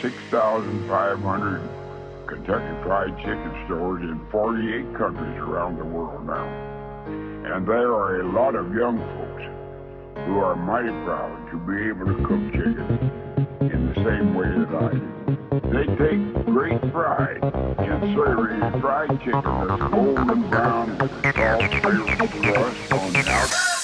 6,500 Kentucky Fried Chicken stores in 48 countries around the world now. And there are a lot of young folks who are mighty proud to be able to cook chicken in the same way that I do. They take great pride in serving fried chicken that's golden brown and salt flavor on out.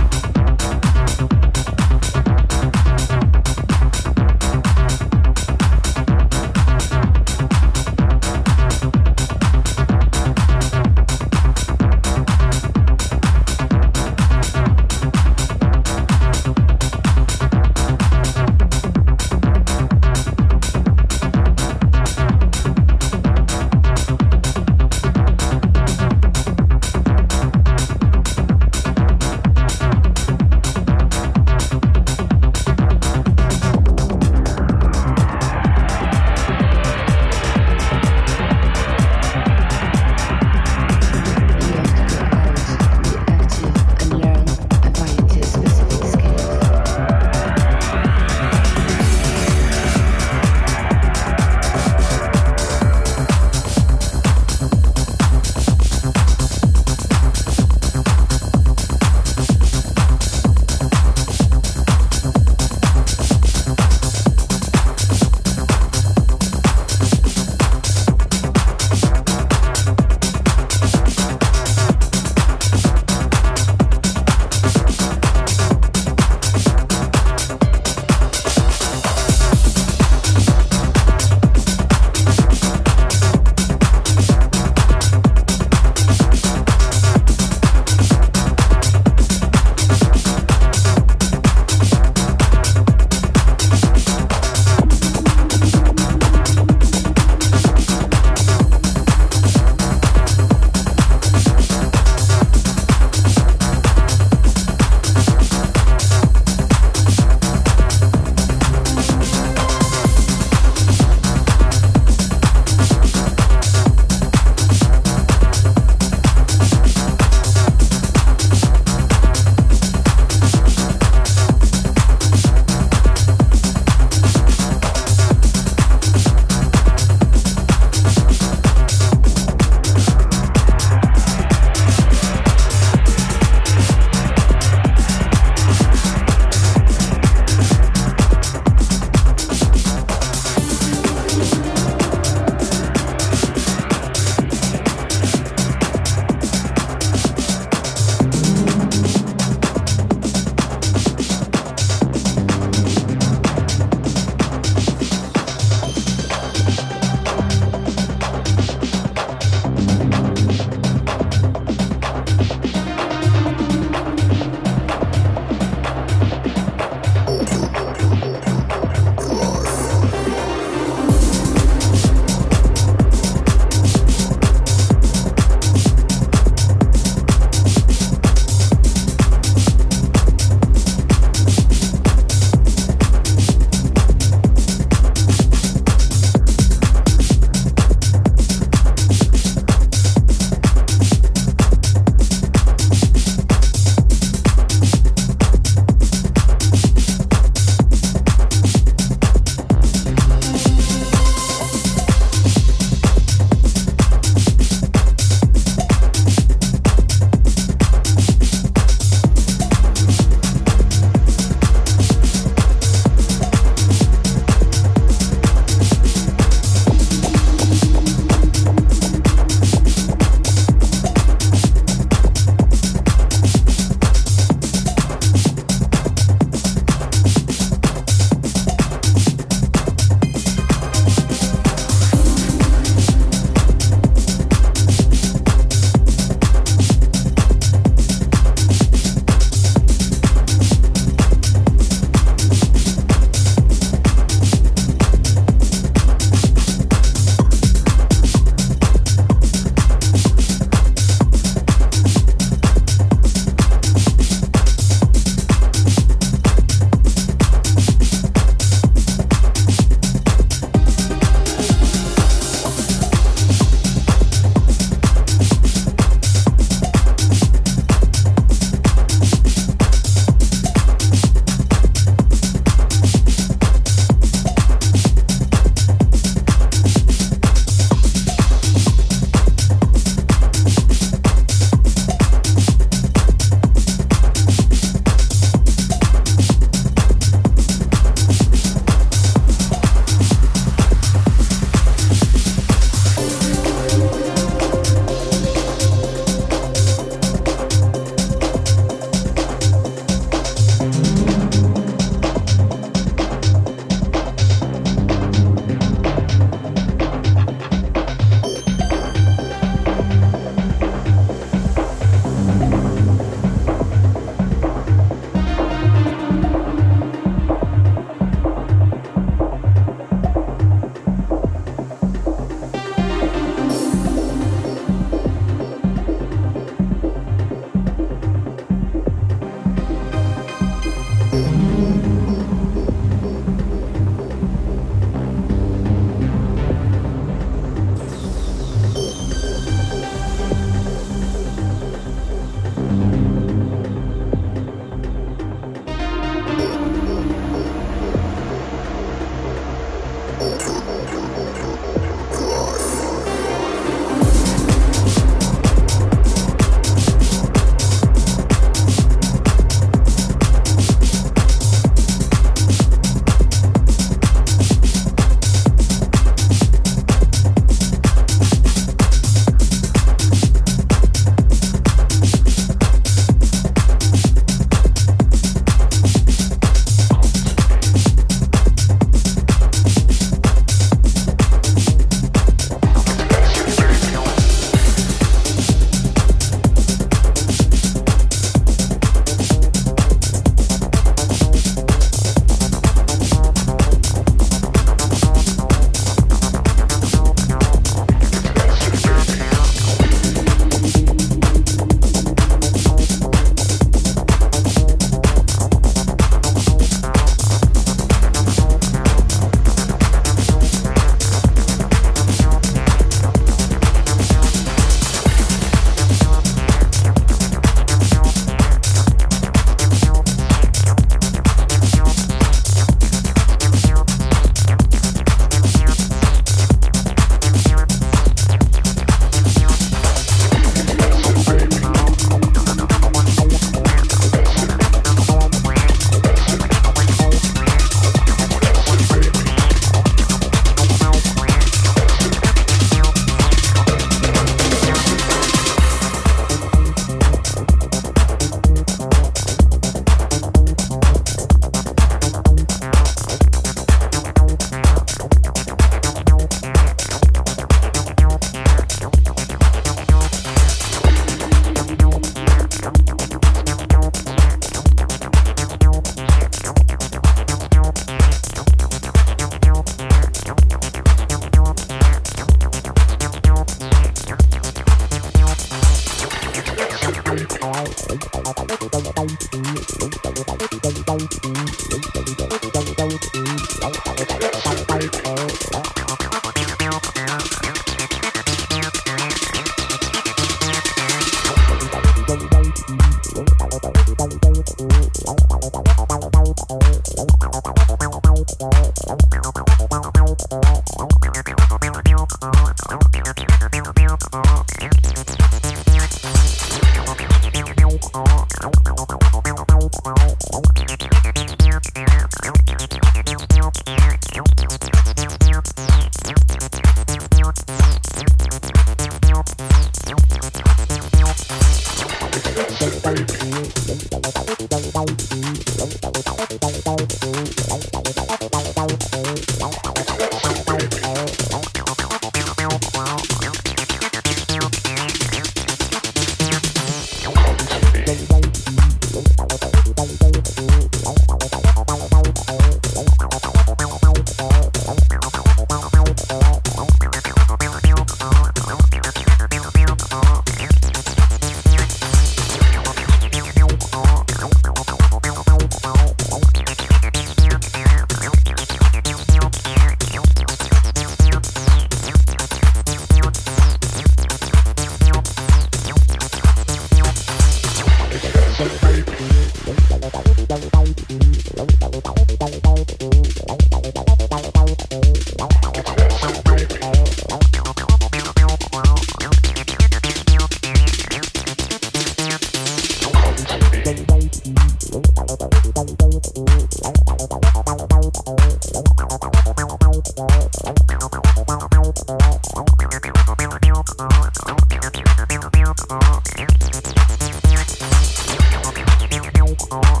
Oh.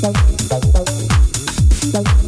Thank you.